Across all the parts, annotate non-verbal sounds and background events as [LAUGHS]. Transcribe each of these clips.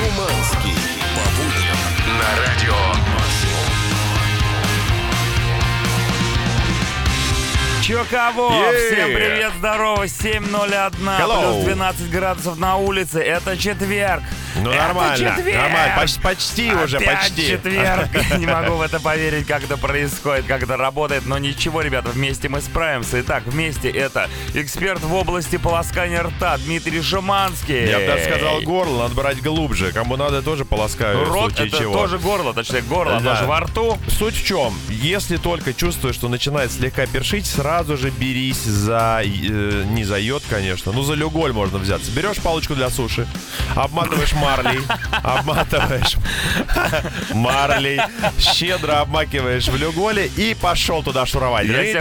Шуманский. По будням на радио Чё кого? Е! Всем привет, здорово, 7.01, Hello. плюс 12 градусов на улице, это четверг. Ну Это нормально, четверг. нормально, почти, почти уже, Опять почти. четверг. [LAUGHS] Не могу в это поверить, как это происходит, как это работает. Но ничего, ребята, вместе мы справимся. Итак, вместе это эксперт в области полоскания рта Дмитрий Шуманский. Я бы даже сказал горло, надо брать глубже. Кому надо, тоже полоскаю. Рот это чего. тоже горло, точнее горло, оно Да. же во рту. Суть в чем? Если только чувствуешь, что начинает слегка першить, сразу же берись за... э, не за йод, конечно, ну за люголь можно взяться. Берешь палочку для суши, обматываешь марлей, обматываешь марлей, щедро обмакиваешь в люголе и пошел туда шуровать. Я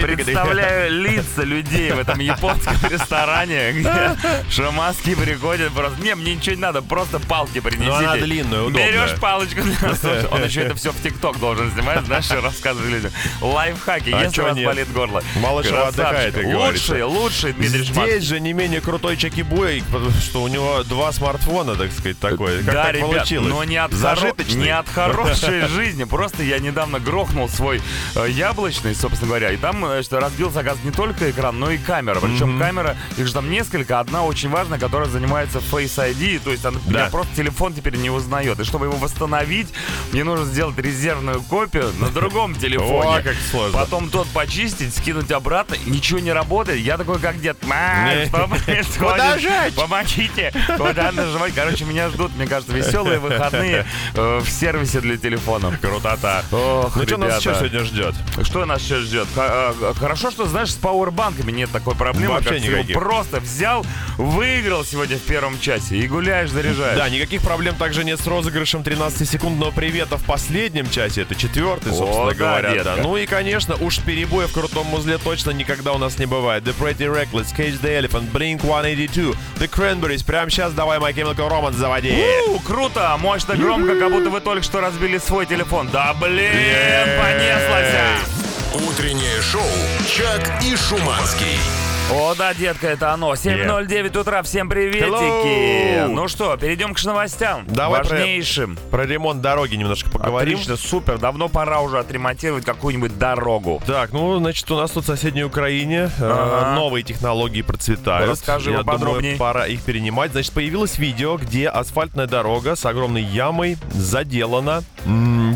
Представляю лица людей в этом японском ресторане, где Шамаский приходит просто... Не, мне ничего не надо, просто палки принесите. Ну, она длинная, удобная. Берешь палочку. [LAUGHS] [LAUGHS] Он еще это все в ТикТок должен снимать, знаешь, рассказывать людям. Лайфхаки, А если у вас нет? болит горло. Мало чего отдыхает. Лучший, лучший Дмитрий. Здесь же не менее крутой Чаки Буй, что у него два смартфона, так сказать, такое. Как да, так ребят, получилось? но не от, хоро- не от хорошей [LAUGHS] жизни. Просто я недавно грохнул свой э, яблочный, собственно говоря, и там э, что разбился, оказывается, не только экран, но и камера. Причем камера, их же там несколько, одна очень важная, которая занимается Face ID, то есть она, Да. меня просто телефон теперь не узнает. И чтобы его восстановить, мне нужно сделать резервную копию на другом [LAUGHS] телефоне. О, как сложно. Потом тот почистить, скинуть обратно, ничего не работает. Я такой, как дед, «Ма, Не. что [LAUGHS] происходит? Помогите! Куда нажимать? Короче, меня ждут, мне кажется, веселые выходные э, в сервисе для телефонов. Крутота. Ох, Ну что нас еще сегодня ждет? Что нас сейчас ждет? Э, Хорошо, что, знаешь, с пауэрбанками нет такой проблемы. Вообще никаких. Просто взял, выиграл сегодня в первом часе и гуляешь, заряжаешь. Да, никаких проблем также нет с розыгрышем 13-секундного привета в последнем часе. Это четвертый, собственно О, да, говоря. детка. Ну и, конечно, уж перебоев в крутом узле точно никогда у нас не бывает. The Pretty Reckless, Cage the Elephant, Blink-182, The Cranberries. Прямо сейчас давай My Chemical Romance заводи. У, круто, мощно, громко, как будто вы только что разбили свой телефон. Да блин, Е-е-е. понеслась. Утреннее шоу «Чак и Шуманский». О, да, детка, это оно. 7.09 утра, всем приветики. Hello. Ну что, перейдем к новостям. Давай про- Важнейшим. Про ремонт дороги немножко поговорим. Отлично, супер. Давно пора уже отремонтировать какую-нибудь дорогу. Так, ну, значит, у нас тут в соседней Украине э, Ага. новые технологии процветают. Расскажи Я поподробнее. думаю, пора их перенимать. Значит, появилось видео, где асфальтная дорога с огромной ямой заделана. м,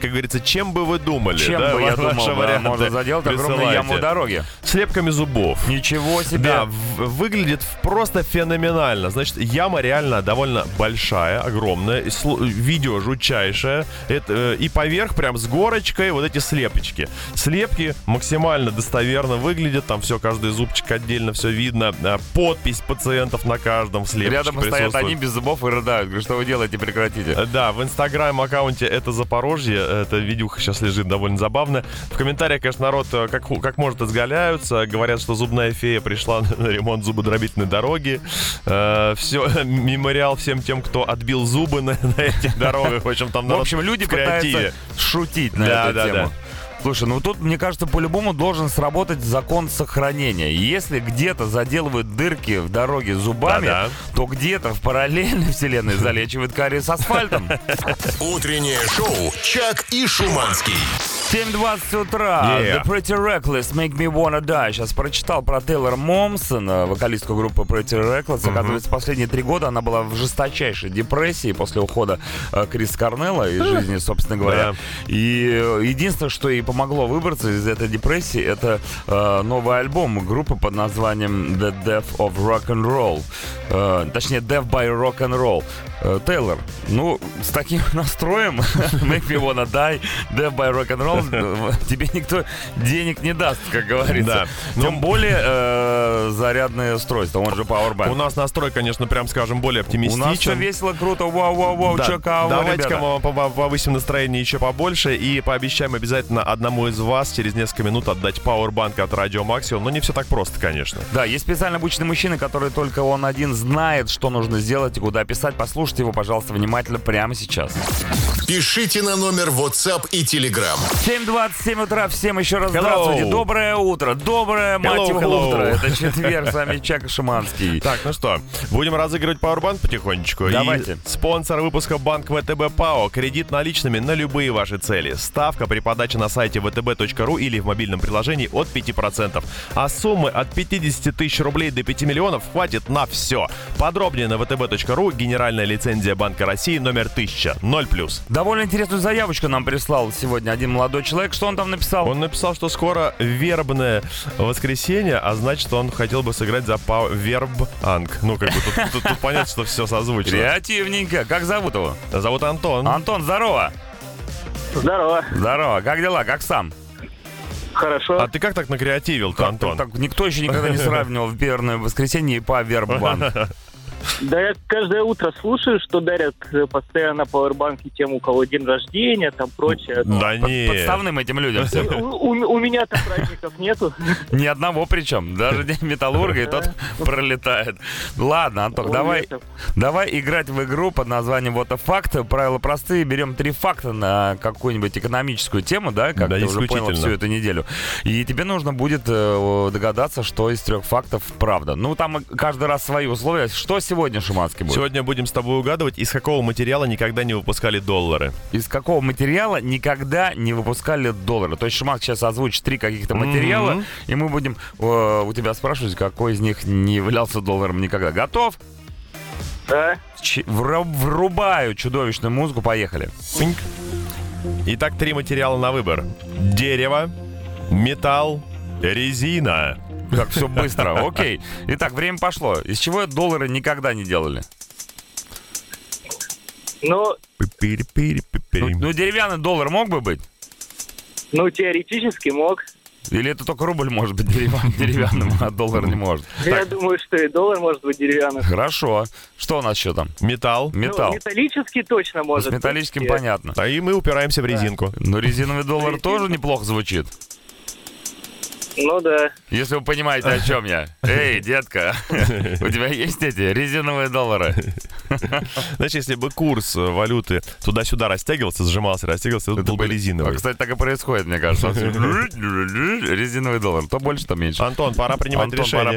как говорится, чем бы вы думали? Чем да, бы я думал, да, варианты можно заделать огромную яму дороги. Слепками зубов. Ничего себе. Да, выглядит просто феноменально. Значит, яма реально довольно большая, огромная, видео жутчайшее. Это, э, и поверх прям с горочкой вот эти слепочки. Слепки максимально достоверно выглядят, там все, каждый зубчик отдельно, все видно. А, Подпись пациентов на каждом слепочке Рядом стоят они без зубов и рыдают. Говорят, что вы делаете, прекратите. Э, Да, в инстаграм аккаунте это Запорожье, это видюха сейчас лежит довольно забавно. В комментариях, конечно, народ э, как, как может изгаляются, говорят, что зубная фея пришла [LAUGHS] на ремонт зубодробительной дороги. все, [LAUGHS] мемориал всем тем, кто отбил зубы на, [LAUGHS] на этих дорогах. В общем, там В народ общем, люди в креативе. пытаются шутить на Да, эту да, тему. да. Слушай, ну тут, мне кажется, по-любому должен сработать закон сохранения. Если где-то заделывают дырки в дороге зубами, Да-да. то где-то в параллельной вселенной [LAUGHS] залечивают кариес с асфальтом. Утреннее шоу «Чак и Шуманский». 7.20 утра. Yeah. The Pretty Reckless, Make Me Wanna Die. Сейчас прочитал про Тейлор Момсон, вокалистку группы Pretty Reckless. Оказывается, последние три года она была в жесточайшей депрессии после ухода э, Крис Корнелла из жизни, собственно говоря. Да. И э, единственное, что ей помогло выбраться из этой депрессии, это э, новый альбом группы под названием The Death of Rock and Roll. Э, точнее, Death by Rock and Roll. Э, Тейлор, ну, с таким [LAUGHS] настроем [LAUGHS] Make Me Wanna Die, Death by Rock and Roll, [LAUGHS] тебе никто денег не даст, как говорится. Да. Тем Ну, более э, зарядное устройство, он же Powerbank. У нас настрой, конечно, прям скажем, более У нас все оптимистичен. весело, круто, вау-вау-вау, Да, чё, кого, Давайте-ка мы пов- повысим настроение еще побольше и пообещаем обязательно одному из вас через несколько минут отдать пауэрбанк от Радио Максимум. Но не все так просто, конечно. Да, есть специально обученный мужчина, который только он один знает, что нужно сделать и куда писать. Послушайте слушайте его, пожалуйста, внимательно прямо сейчас. Пишите на номер WhatsApp и Telegram. 7.27 утра. Всем еще раз Hello. здравствуйте. Доброе утро. Доброе, мать Hello, его, hello. утро. Это [LAUGHS] четверг. С вами Чак Шиманский. Так, ну что, будем разыгрывать Powerbank потихонечку. Давайте. И спонсор выпуска Банк ВТБ ПАО. Кредит наличными на любые ваши цели. Ставка при подаче на сайте vtb.ru или в мобильном приложении от 5%. А суммы от 50 тысяч рублей до 5 миллионов хватит на все. Подробнее на vtb.ru. Генеральная лицензия Банка России номер 1000. 0+. Довольно интересную заявочку нам прислал сегодня один молодой человек. Что он там написал? Он написал, что скоро вербное воскресенье, а значит, он хотел бы сыграть за Пау... Вербанк. Ну, как бы тут, тут- тут понятно, что все созвучно. Креативненько. Как зовут его? Зовут Антон. Антон, здорово. Здорово. Здорово. Как дела? Как сам? Хорошо. А ты как так накреативил-то, Антон? так, никто еще никогда не сравнивал верное воскресенье и по [LAUGHS] Вербанк. Да я каждое утро слушаю, что дарят э, постоянно пауэрбанки тем, у кого день рождения, там прочее. Да не. Подставным этим людям всем. У, у- у меня-то праздников нету. Ни одного причем. Даже день металлурга и тот пролетает. Ладно, Антон, давай, давай играть в игру под названием Вот факт. Правила простые. Берем три факта на какую-нибудь экономическую тему, да, как Да, ты уже понял исключительно. всю эту неделю. И тебе нужно будет э, догадаться, что из трех фактов правда. Ну, там каждый раз свои условия. Что сегодня, Шуманский, будет? Сегодня будем с тобой угадывать, из какого материала никогда не выпускали доллары. Из какого материала никогда не выпускали доллары? То есть Шимак сейчас озвучит три каких-то материала, Мгм. и мы будем э, у тебя спрашивать, какой из них не являлся долларом никогда. Готов? Да? Ч- вру- врубаю чудовищную музыку, поехали. Пинк. Итак, три материала на выбор. Дерево, металл, резина. Как все быстро. Окей. Итак, время пошло. Из чего доллары никогда не делали? Ну, Пи-пири-пири-пи-пири. Ну, деревянный доллар мог бы быть? ну, теоретически мог. Или это только рубль может быть деревянным, деревянным, а доллар не может? Я думаю, что и доллар может быть деревянным. Хорошо. Что у нас еще там? Металл. Металл. Ну, металлический точно С может. металлическим быть. понятно. А и мы упираемся в резинку. Но резиновый доллар Резинку. тоже неплохо звучит. Ну да. Если вы понимаете, о чем я. [LAUGHS] Эй, детка, [LAUGHS] у тебя есть эти резиновые доллары? [LAUGHS] Значит, если бы курс э, валюты туда-сюда растягивался, сжимался, растягивался, это был бы резиновый. А, кстати, так и происходит, мне кажется. Резиновый доллар. То больше, то меньше. Антон, пора принимать решение. пора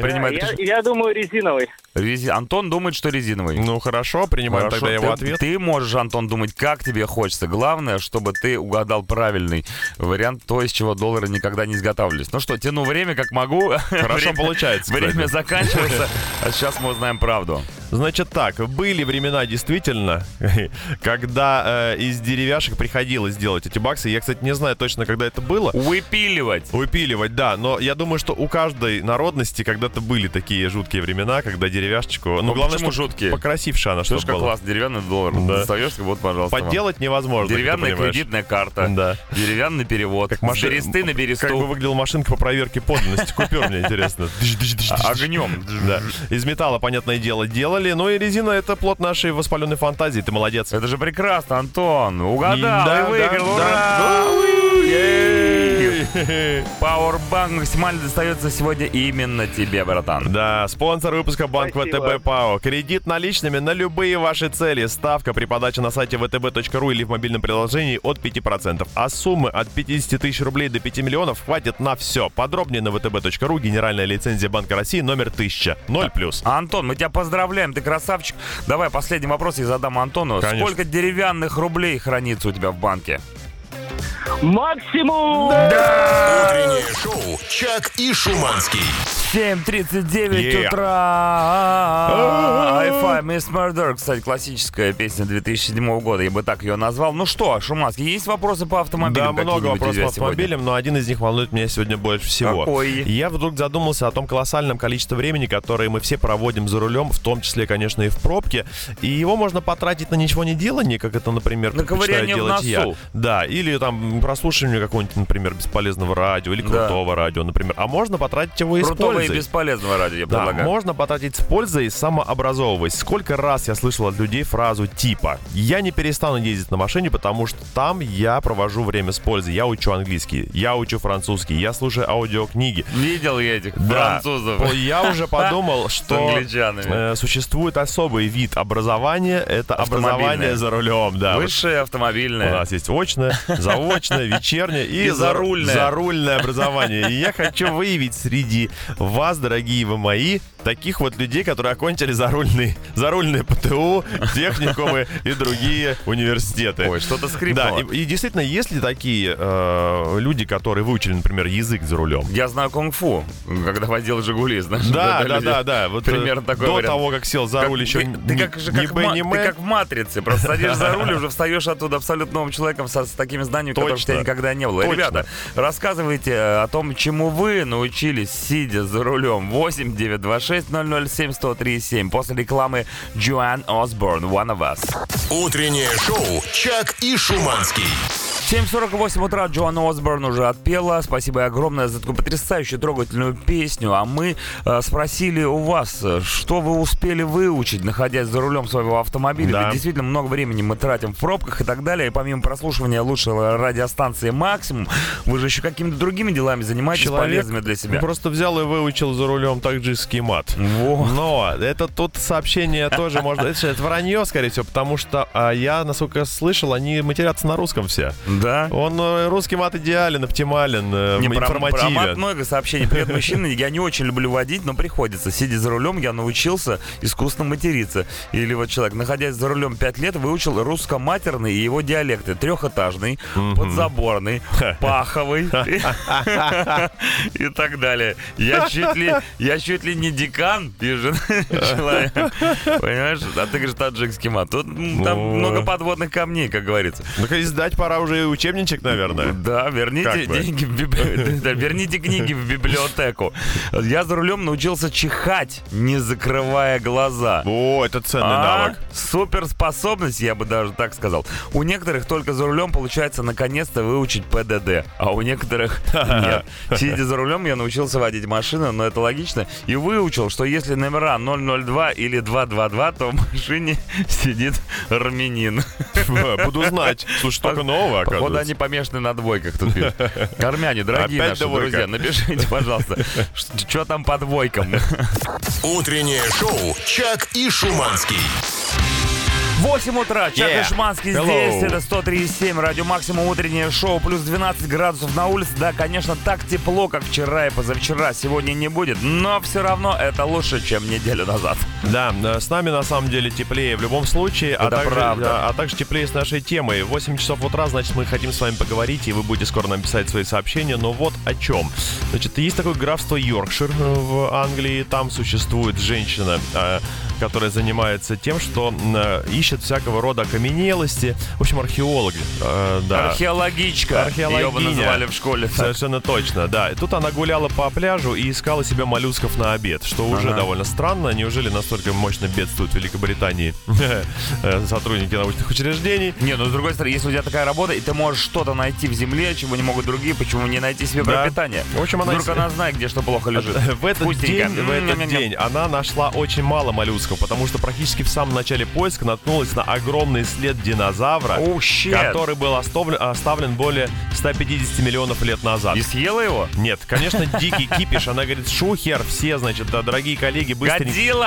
я, думаю, резиновый. Рези- Антон думает, что резиновый. Ну хорошо, принимаем тогда его ответ. ты можешь, Антон, думать, как тебе хочется. Главное, чтобы ты угадал правильный вариант, то, из чего доллары никогда не изготавливались. Ну что, тяну время, как могу. Хорошо Время- получается, кстати. Время заканчивается, [LAUGHS] а сейчас мы узнаем правду. Значит так, были времена действительно, [LAUGHS] когда э, из деревяшек приходилось делать эти баксы. Я, кстати, не знаю точно, когда это было. Выпиливать. Выпиливать, да, но я думаю, что у каждой народности когда-то были такие жуткие времена, когда деревяшечку... Ну, Ну, главное, чтобы жуткие? покрасивше она чтобы как была. классно, деревянный доллар. Да. Достаешь, вот, пожалуйста. вам. Подделать невозможно, как ты Деревянная кредитная карта. Да. Деревянный перевод. Как маши- С бересты на бересту. Как бы выглядела машинка по проверке подлинности купюр, мне интересно. Огнем. Да. Из металла, понятное дело, делали. Ну и резина — это плод нашей воспаленной фантазии. Ты молодец. Это же прекрасно, Антон. Угадал Да, и выиграл. да, Ура! да. [LAUGHS] Powerbank максимально достается сегодня именно тебе, братан. Да, спонсор выпуска Банк Спасибо. ВТБ ПАО. Кредит наличными на любые ваши цели. Ставка при подаче на сайте vtb.ru или в мобильном приложении от 5%. А суммы от 50 тысяч рублей до 5 миллионов хватит на все. Подробнее на vtb.ru. Генеральная лицензия Банка России номер 1000. 0 плюс. Антон, мы тебя поздравляем, ты красавчик. Давай последний вопрос я задам Антону. Конечно. Сколько деревянных рублей хранится у тебя в банке? Максимум! Утреннее шоу «Чак и Шуманский». 7.39 Yeah. утра. Hi-Fi Miss Murder. Кстати, классическая песня 2007 года. Я бы так ее назвал. Ну что, Шуманский, есть вопросы по автомобилям? Да, много вопросов по автомобилям, но один из них волнует меня сегодня больше всего. Какой? Я вдруг задумался о том колоссальном количестве времени, которое мы все проводим за рулем, в том числе, конечно, и в пробке. И его можно потратить на ничего не делание, как это, например, На предпочитаю делать я. Да, или там прослушивание какого-нибудь, например, бесполезного радио или Да. крутого радио, например. А можно потратить его и пользой. бесполезного ради, я Да, предлагаю. можно потратить с пользой, самообразовываясь. Сколько раз я слышал от людей фразу типа «Я не перестану ездить на машине, потому что там я провожу время с пользой. Я учу английский, я учу французский, я слушаю аудиокниги». Видел я этих Да. французов. Я уже подумал, [LAUGHS] что э, существует особый вид образования. Это образование за рулем. Да, Высшее у автомобильное. нас есть очное, заочное, вечернее и, [LAUGHS] И за- зарульное. зарульное образование. И я хочу выявить среди вас, дорогие вы мои, таких вот людей, которые окончили зарульный, зарульные ПТУ, техникумы и другие университеты. Ой, что-то Да, скрипнуло. и, и действительно, есть ли такие э, люди, которые выучили, например, язык за рулем? Я знаю кунг-фу, когда водил «Жигули», знаешь. Да, да, да, да. Вот, э, примерно такой До вариант. того, как сел за Как- руль, еще ты, не, ты как, же не как, не ты как в «Матрице», просто садишься за руль уже встаешь оттуда абсолютно новым человеком со, с такими знаниями, которых у тебя Точно. никогда не было. Точно. Ребята, рассказывайте э, о том, чему вы научились, сидя за рулем. 8 926 007 1037 После рекламы Джоан Осборн, One of Us. Утреннее шоу «Чак и Шуманский». 7.48 утра Джоанна Осборн уже отпела. Спасибо огромное за такую потрясающую, трогательную песню. А мы э, спросили у вас, э, что вы успели выучить, находясь за рулем своего автомобиля. Да. Ведь действительно много времени мы тратим в пробках и так далее. И помимо прослушивания лучшей радиостанции «Максимум», вы же еще какими-то другими делами занимаетесь полезными для себя. просто взял и выучил за рулем таджикский мат. Во. Но это тут сообщение тоже можно... Это вранье, скорее всего, потому что а, я, насколько слышал, они матерятся на русском все. Да. Он э, русский мат идеален, оптимален, э, Не, про, про мат информативен. много сообщений. Привет, мужчина. Я не очень люблю водить, но приходится. Сидя за рулем, я научился искусно материться. Или вот человек, находясь за рулем 5 лет, выучил русско-матерный и его диалекты. Трехэтажный, подзаборный, паховый [LAUGHS] и так далее. Я чуть ли, я чуть ли не декан, пишет человек. Понимаешь? А ты говоришь таджикский мат. Тут там Ну. много подводных камней, как говорится. Ну-ка, издать пора уже учебничек, наверное. Да, верните деньги в библи- [LAUGHS] да, верните книги в библиотеку. Я за рулем научился чихать, не закрывая глаза. О, это ценный А, навык. суперспособность, я бы даже так сказал. У некоторых только за рулем получается наконец-то выучить ПДД, а у некоторых [LAUGHS] нет. Сидя за рулем, я научился водить машину, но это логично, и выучил, что если номера 002 или 222, то в машине [LAUGHS] сидит армянин. Буду знать. Слушай, только нового, Походу, они помешаны на двойках тут пишут. Армяне, дорогие Опять наши двойка. друзья, напишите, пожалуйста, что там по двойкам. Утреннее шоу «Чак и Шуманский». 8 утра, Чак Yeah. Шманский здесь, это 103,7, радио Максимум, утреннее шоу, плюс 12 градусов на улице, да, конечно, так тепло, как вчера и позавчера, сегодня не будет, но все равно это лучше, чем неделю назад. Да, э, с нами на самом деле теплее в любом случае, а Это также, правда. а, а также теплее с нашей темой. 8 часов утра, значит, мы хотим с вами поговорить, и вы будете скоро нам писать свои сообщения, но вот о чем. Значит, есть такое графство Йоркшир э, в Англии, там существует женщина, э, которая занимается тем, что э, ищет всякого рода окаменелости, в общем, археологи. э, да. Археологичка, ее бы Археологиня. называли в школе. так. Совершенно точно, да. И тут она гуляла по пляжу и искала себе моллюсков на обед, что уже Ага. довольно странно. Неужели настолько мощно бедствуют в Великобритании [LAUGHS] э, сотрудники научных учреждений? Не, ну с другой стороны, если у тебя такая работа, и ты можешь что-то найти в земле, чего не могут другие, почему не найти себе пропитание? В общем, она Вдруг она знает, где что плохо лежит. [LAUGHS] В этот, день, в этот день она нашла очень мало моллюсков, потому что практически в самом начале поиска наткнулась на огромный след динозавра, щет. который был оставлен, оставлен более 150 миллионов лет назад. И съела его? Нет, конечно, дикий кипиш. Она говорит, шухер, все, значит, дорогие коллеги, быстро,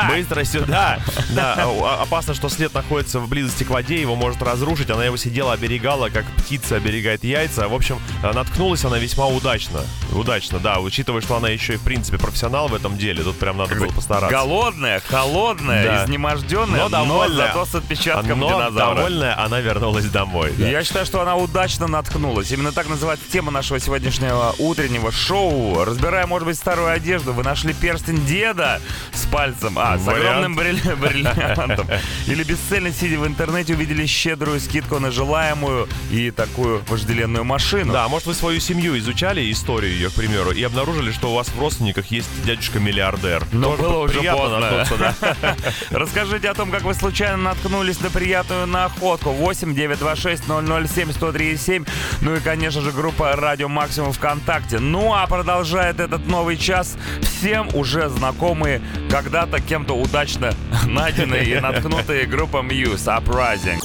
быстро сюда. Да, опасно, что след находится в близости к воде, его может разрушить. Она его сидела, оберегала, как птица оберегает яйца. В общем, а, наткнулась она весьма удачно. Удачно, да, учитывая, что она еще и, в принципе, профессионал в этом деле. Тут прям надо было постараться. Голодная, холодная, Да. изнеможденная, Но довольная. зато с отпечатком Но динозавра. довольная она вернулась домой. да. Я считаю, что она удачно наткнулась. Именно так называется тема нашего сегодняшнего утреннего шоу. Разбирая, может быть, старую одежду, вы нашли перстень деда с пальцем. А, Вариант огромным бриль- [LAUGHS] бриллиантом. Или бесцельно сидя в интернете увидели щедрую скидку на желаемую и такую вожделенную машину. Да, может, вы свою семью изучали, историю ее, к примеру, и обнаружили, что у вас в родственниках есть дядюшка-миллиардер. Но Тоже было уже поздно. наткнуться, да. [LAUGHS] Расскажите о том, как вы случайно наткнулись на приятную находку. 8 926 007 137. Ну и, конечно же, группа Радио Максимум ВКонтакте. Ну а продолжает этот новый час всем уже знакомые, когда-то кем-то удачно [LAUGHS] найденные и наткнутые группа Muse Uprising.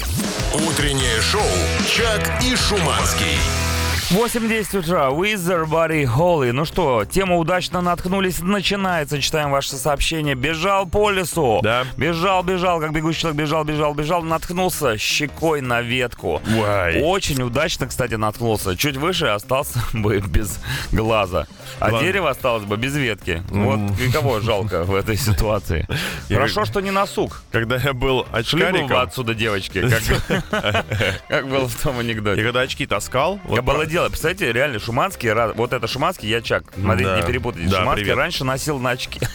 Утреннее шоу «Чак и Шуманский». 8.10 утра. Wizard Body Holly. Ну что, тема удачно наткнулись. Начинается. Читаем ваше сообщение. Бежал по лесу. Да. Бежал, бежал, как бегущий человек. Бежал, бежал, бежал. Наткнулся щекой на ветку. Ой. Очень удачно, кстати, наткнулся. Чуть выше остался [LAUGHS] бы без глаза. А Глаз- дерево осталось бы без ветки. Вот и кого жалко в этой ситуации. [LAUGHS] Хорошо, что не на сук. Когда я был Шли бы вы очкариком, отсюда, девочки. Как [LAUGHS] как было в том анекдоте. я когда очки таскал, Я про- дело, представляете, реально Шуманский, вот это Шуманский, я Чак, смотрите, Да. не перепутайте. Да, Шуманский привет. раньше носил начки. [LAUGHS]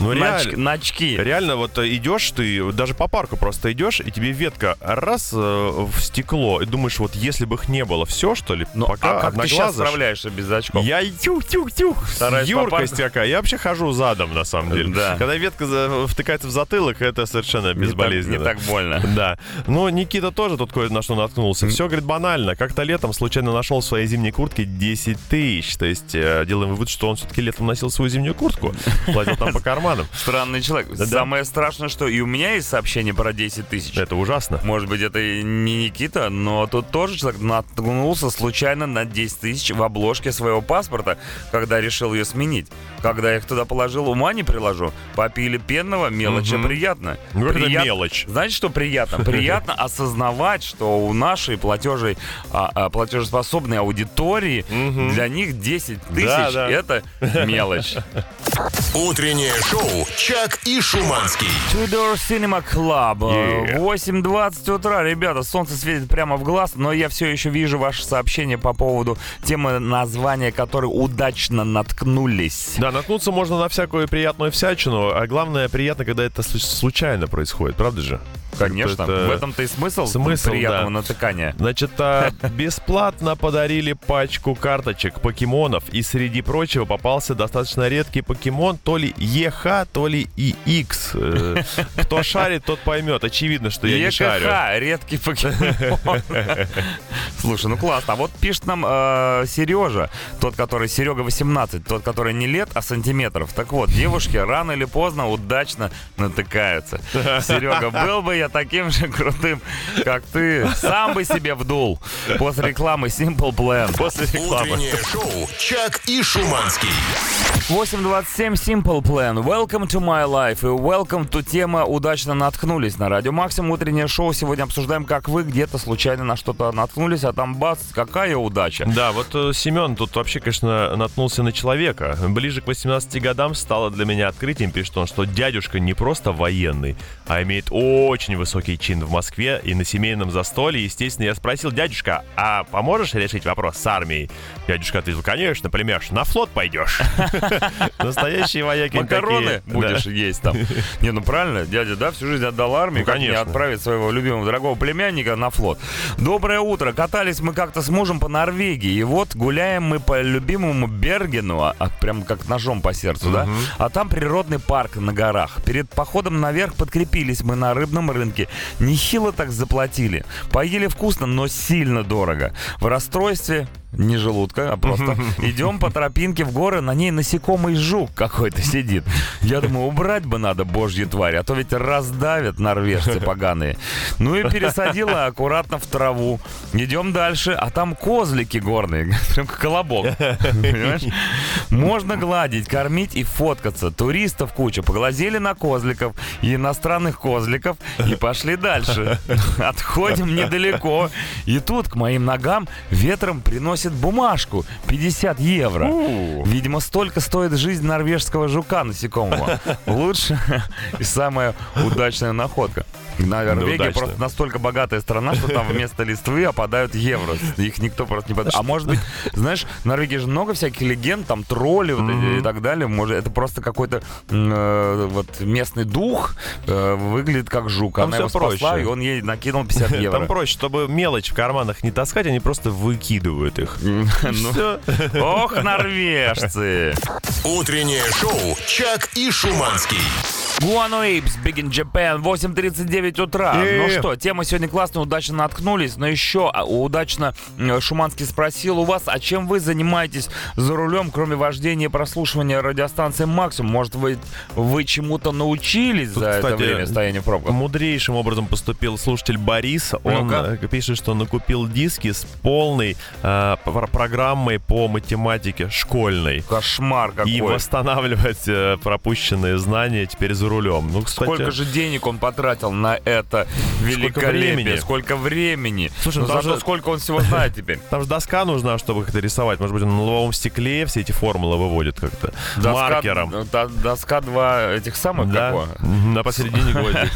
Ну, Нач- реально- Начки. Реально, вот идешь ты, даже по парку просто идешь, и тебе ветка раз э, в стекло, и думаешь, вот если бы их не было, все что ли? Ну, Пока а как ты сейчас справляешься без очков? Я тюх-тюх-тюх. Юркость какая. Я вообще хожу задом, на самом деле. Да. Когда ветка втыкается в затылок, это совершенно Не так- безболезненно. Не так больно. [LAUGHS] Да. Но Никита тоже тут кое на что наткнулся. Все, говорит, банально. Как-то летом случайно нашел в своей зимней куртке 10 тысяч. То есть э, делаем вывод, что он все-таки летом носил свою зимнюю куртку. Платил там по карманам. Странный человек. Да. Самое страшное, что и у меня есть сообщение про 10 тысяч. Это ужасно. Может быть, это не Никита, но тут тоже человек наткнулся случайно на 10 тысяч в обложке своего паспорта, когда решил ее сменить. Когда я их туда положил, ума не приложу. Попили пенного, мелочь а Мгм. приятно. Ну, это Прият- мелочь. Знаете, что приятно? [LAUGHS] Приятно осознавать, что у нашей платежей, а, а, платежеспособной аудитории Мгм. для них 10 тысяч Да, да. это мелочь. [LAUGHS] Утреннее шоу «Чак и Шуманский». Tudor Cinema Club. Yeah. 8.20 утра, ребята, солнце светит прямо в глаз, но я все еще вижу ваше сообщение по поводу темы названия, которой удачно наткнулись. Да, наткнуться можно на всякую приятную всячину, а главное приятно, когда это слу- случайно происходит, правда же? Конечно, Это- в этом-то и смысл, Смысл, приятного да. натыкания. Значит, а, [LAUGHS] бесплатно подарили пачку карточек покемонов, и среди прочего попался достаточно редкий покемон, то ли ЕХ, то ли ИХ. Э, Кто шарит, тот поймет. Очевидно, что я не шарю. ЕКХ, редкий покемон. Слушай, ну классно. А вот пишет нам э, Сережа, тот, который Серега 18, тот, который не лет, а сантиметров. Так вот, девушки рано или поздно удачно натыкаются. Серега, был бы я таким же крутым, как ты, сам бы себе вдул. После рекламы Simple Plan. После рекламы. Утреннее шоу «Чак и Шуманский». 8.27 Simple Plan. Welcome to my life и welcome to тема «Удачно наткнулись» на Радио Максимум. Утреннее шоу. Сегодня обсуждаем, как вы где-то случайно на что-то наткнулись, а там бац, какая удача. Да, вот э, Семен тут вообще, конечно, наткнулся на человека. Ближе к 18 годам стало для меня открытием, пишет он, что дядюшка не просто военный, а имеет очень высокий чин в Москве и на семейном застолье. Естественно, я спросил, дядюшка, а поможешь решить вопрос с армией? Дядюшка ответил, конечно, племяш, на флот пойдешь. [LAUGHS] Настоящие вояки Макароны будешь есть там. Не, ну правильно, дядя, да, всю жизнь отдал армии, Ну, конечно. отправить своего любимого дорогого племянника на флот. Доброе утро. Катались мы как-то с мужем по Норвегии, и вот гуляем мы по любимому Бергену, а, а прям как ножом по сердцу, да? А там природный парк на горах. Перед походом наверх подкрепились мы на рыбном рынке. Нехило так заплатили. Поели вкусно, но сильно дорого. В расстройстве удовольствие не желудка, а просто идем по тропинке в горы, на ней насекомый жук какой-то сидит. Я думаю, убрать бы надо божью тварь, а то ведь раздавят норвежцы поганые. Ну и пересадила аккуратно в траву. Идем дальше, а там козлики горные, [LAUGHS] прям как колобок. Понимаешь? Можно гладить, кормить и фоткаться. Туристов куча. Поглазели на козликов и иностранных козликов и пошли дальше. Отходим недалеко. И тут к моим ногам ветром приносит бумажку 50 евро. Видимо, столько стоит жизнь норвежского жука насекомого. [LAUGHS] Лучше [LAUGHS] и самая удачная находка. Норвегия просто настолько богатая страна, что там вместо листвы опадают евро. Их никто просто не подает. А может быть, знаешь, в Норвегии же много всяких легенд, там тролли вот эти и так далее. Может, это просто какой-то э, вот местный дух э, выглядит как жук. Там Она его спасла, проще. и он ей накинул 50 [LAUGHS] евро. Там проще, чтобы мелочь в карманах не таскать, они просто выкидывают их. [LAUGHS] Ну. Ох, норвежцы! Утреннее шоу «Чак и Шуманский». Guano Apes, Big in Japan, 8.39 утра. Ну что, тема сегодня классная, удачно наткнулись, но еще а, удачно Шуманский спросил у вас, а чем вы занимаетесь за рулем, кроме вождения и прослушивания радиостанции Максимум? Может, вы, вы чему-то научились Тут, за это кстати, время стояния в пробках? Мудрейшим образом поступил слушатель Борис. Он э, пишет, что накупил диски с полной э, пр- программой по математике школьной. Кошмар какой. И восстанавливать э, пропущенные знания теперь за рулем. Ну, кстати, Сколько же денег он потратил на это великолепие? времени? Сколько времени? Слушай, ну там зато сколько он всего знает теперь. [LAUGHS] Там же доска нужна, чтобы это рисовать. Может быть, он на лобовом стекле все эти формулы выводит как-то. Доска- Маркером. да- доска два этих самых Да, какого? На посередине [LAUGHS] гвоздик.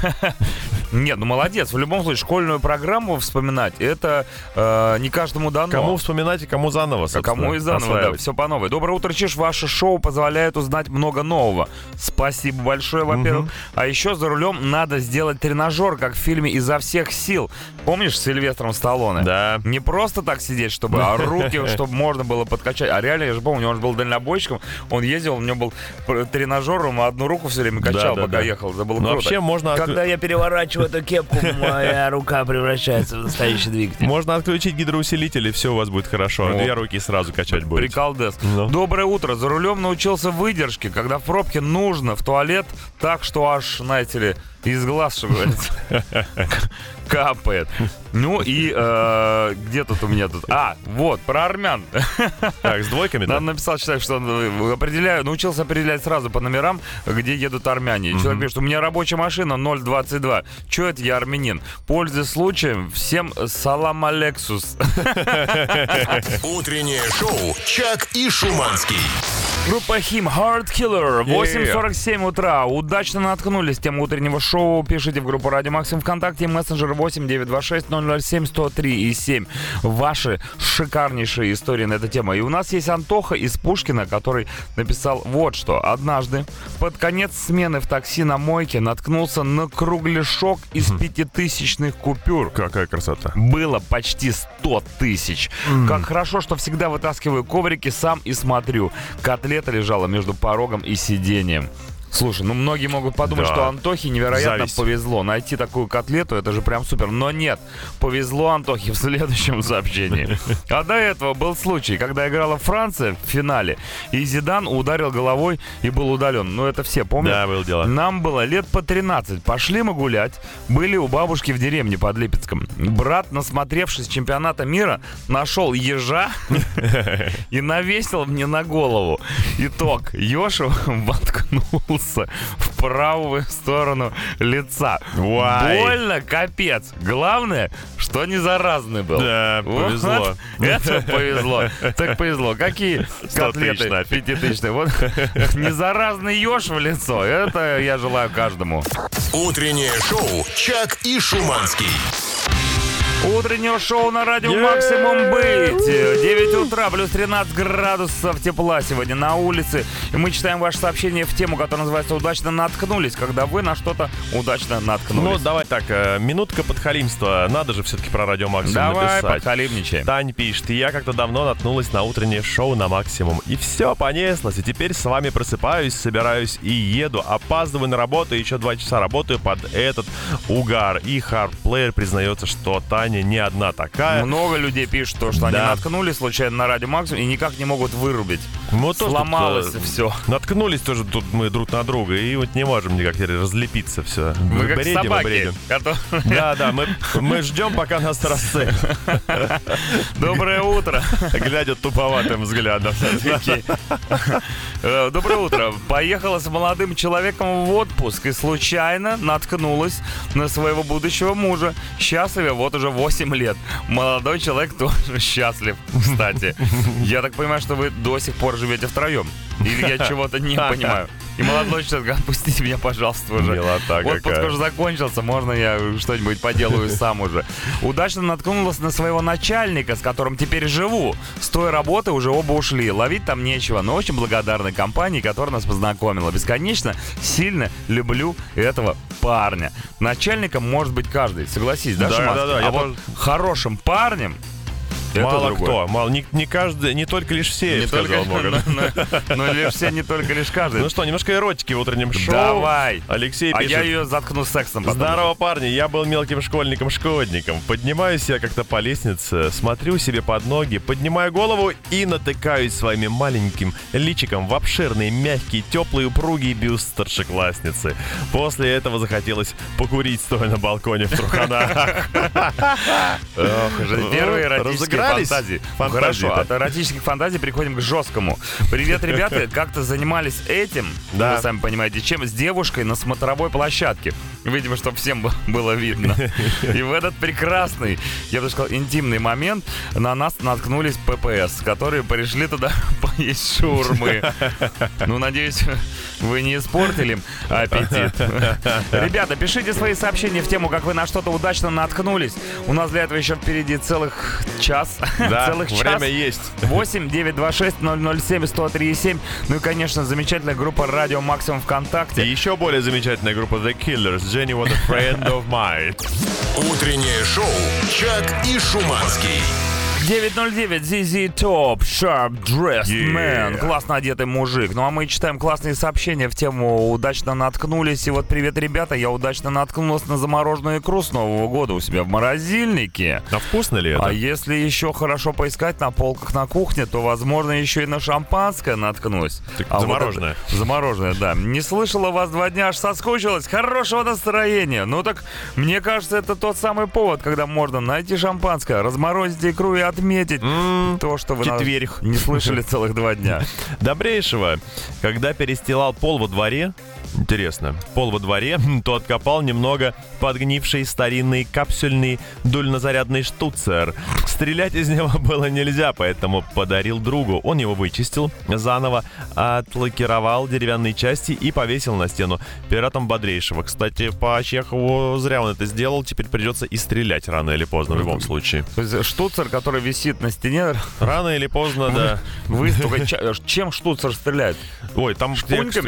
Нет, ну молодец. В любом случае, школьную программу вспоминать, это э, не каждому дано. Кому вспоминать и кому заново, А собственно, кому и заново, да, все по новой. Доброе утро, Чиш. Ваше шоу позволяет узнать много нового. Спасибо большое, во-первых. А еще за рулем надо сделать тренажер, как в фильме «Изо всех сил». Помнишь с Сильвестром Сталлоне? Да. Не просто так сидеть, чтобы, а руки, [LAUGHS] чтобы можно было подкачать. А реально, я же помню, он же был дальнобойщиком, он ездил, у него был тренажер, он одну руку все время качал, да, пока да. ехал. Это было Ну, круто. вообще можно, Когда я переворачиваю эту кепку, моя [LAUGHS] рука превращается в настоящий двигатель. можно отключить гидроусилитель, и все у вас будет хорошо. Две руки сразу качать будете. Приколдес. Ну. Доброе утро. За рулем научился выдержке, когда в пробке нужно в туалет так, что аж, знаете ли, из глаз, что говорится, [LAUGHS] капает. Ну и э, где тут у меня тут? А, вот, про армян. Так, с двойками, да? Нам написал человек, что он э, определяю, научился определять сразу по номерам, где едут армяне. И Человек пишет, у меня рабочая машина 022. Че это я армянин? Пользуясь случаем, всем салам алексус. [LAUGHS] Утреннее шоу «Чак и Шуманский». Группа Хим Hard Killer 8.47 утра. Удачно наткнулись. Тему утреннего шоу пишите в группу Радио Максим ВКонтакте. Мессенджер 8926 007 103 и 7. Ваши шикарнейшие истории на эту тему. И у нас есть Антоха из Пушкина, который написал вот что. Однажды под конец смены в такси на мойке наткнулся на кругляшок из пятитысячных купюр. Какая красота. Было почти 100 тысяч. Как хорошо, что всегда вытаскиваю коврики сам и смотрю. Котлета лежала между порогом и сиденьем. Слушай, ну многие могут подумать, Да. что Антохе невероятно Зависть. повезло. Найти такую котлету, это же прям супер. Но нет, повезло Антохе в следующем сообщении. [LAUGHS] А до этого был случай, когда играла Франция в финале, и Зидан ударил головой и был удален. Ну это все помнят? Да, было дело. Нам было лет по 13. Пошли мы гулять. Были у бабушки в деревне под Липецком. Брат, насмотревшись чемпионата мира, нашел ежа [LAUGHS] и навесил мне на голову. Итог. Еж воткнулся в правую сторону лица. Вай. Больно, капец. Главное, что не заразный был. Да, Вот повезло. [LAUGHS] Это повезло. Так повезло. Какие котлеты пятитысячные? Вот [LAUGHS] незаразный еж в лицо. Это я желаю каждому. Утреннее шоу «Чак и Шуманский». Утреннее шоу на радио! «Максимум быть». 9 утра, плюс 13 градусов тепла сегодня на улице. И мы читаем ваше сообщение в тему, которая называется «Удачно наткнулись», когда вы на что-то удачно Ну, наткнулись. давай так, э, минутка подхалимства. Надо же все-таки про радио максимум Давай, написать. подхалимничаем. Тань пишет, я как-то давно наткнулась на утреннее шоу на максимум. И все, понеслось. И теперь с вами просыпаюсь, собираюсь и еду. Опаздываю на работу, еще два часа работаю под этот угар. И хардплеер признается, что Таня не одна такая. Много людей пишут, то, что они Да. наткнулись случайно на радио «Максимум» и никак не могут вырубить. Мы тоже тут, Сломалось э, все. Наткнулись тоже тут мы друг на друга, и вот не можем никак разлепиться все. Мы как собаки. которые- Да, да, мы, мы ждем, пока нас расцепят, [LAUGHS] Доброе утро. глядя туповатым взглядом. Э, Доброе утро. Поехала с молодым человеком в отпуск и случайно наткнулась на своего будущего мужа. Счастливе вот уже 8 лет. Молодой человек тоже [LAUGHS] счастлив, кстати. Я так понимаю, что вы до сих пор живете втроем. Или я [LAUGHS] чего-то не понимаю. И молодой человек, отпустите меня, пожалуйста, уже. Милота Отпуск какая. уже закончился, можно я что-нибудь поделаю [LAUGHS] сам уже. Удачно наткнулась на своего начальника, с которым теперь живу. С той работы уже оба ушли. Ловить там нечего, но очень благодарны компании, которая нас познакомила. Бесконечно сильно люблю этого парня. Начальником может быть каждый, согласись, да, Да, Шуманский? да, да, А я вот тоже- хорошим парнем это Мало другое. кто, мало, не, не каждый, не только лишь все, Не только, Богдан. но, лишь все, не только лишь каждый. Ну что, немножко эротики в утреннем шоу. Давай. Алексей А пишет. я ее заткну сексом потом. Здорово, парни, я был мелким школьником-шкодником. Поднимаюсь я как-то по лестнице, смотрю себе под ноги, поднимаю голову и натыкаюсь своими маленьким личиком в обширные, мягкие, теплые, упругие бюст старшеклассницы. После этого захотелось покурить, стоя на балконе в Труханах. [LAUGHS] Ох, уже первые Ну, эротические разыгрались фантазии. Фантазии-то. Хорошо, от эротических фантазий переходим к жесткому. Привет, ребята, [LAUGHS] как-то занимались этим, Да. вы сами понимаете, чем с девушкой на смотровой площадке. Видимо, чтобы всем бы- было видно. [LAUGHS] И в этот прекрасный, я бы сказал, интимный момент на нас наткнулись ППС, которые пришли туда [LAUGHS] поесть шурмы. Ну, надеюсь, вы не испортили аппетит. Ребята, пишите свои сообщения в тему, как вы на что-то удачно наткнулись. У нас для этого еще впереди целых час. Да, [LAUGHS] целых час. время есть. 8 926 007 103,7. Ну и, конечно, замечательная группа Радио Максимум И ВКонтакте. еще более замечательная группа The Killers. Jenny was a friend of mine. Утреннее шоу «Чак и Шуманский». 909 ZZ Top Sharp Dressed Yeah. Man. Классно одетый мужик. Ну а мы читаем классные сообщения в тему «Удачно наткнулись». И вот привет, ребята, я удачно наткнулась на замороженную икру с Нового года у себя в морозильнике. А вкусно ли это? А если еще хорошо поискать на полках на кухне, то, возможно, еще и на шампанское наткнусь. Так А вот замороженное. это- замороженное, да. Не слышала вас два дня, аж соскучилась. Хорошего настроения. Ну так, мне кажется, это тот самый повод, когда можно найти шампанское, разморозить икру и отметить М, то, что вы четверг. не слышали целых два дня. Добрейшего. Когда перестилал пол во дворе, интересно, пол во дворе, [LAUGHS] то откопал немного подгнивший старинный капсюльный дульнозарядный штуцер. Стрелять из него [LAUGHS] было нельзя, поэтому подарил другу. Он его вычистил заново, отлакировал деревянные части и повесил на стену пиратом бодрейшего. Кстати, по Чехову зря он это сделал, теперь придется и стрелять рано или поздно в любом случае. То есть штуцер, который висит на стене, [LAUGHS] Рано или поздно, да. вы чем штуцер стреляет? Ой, там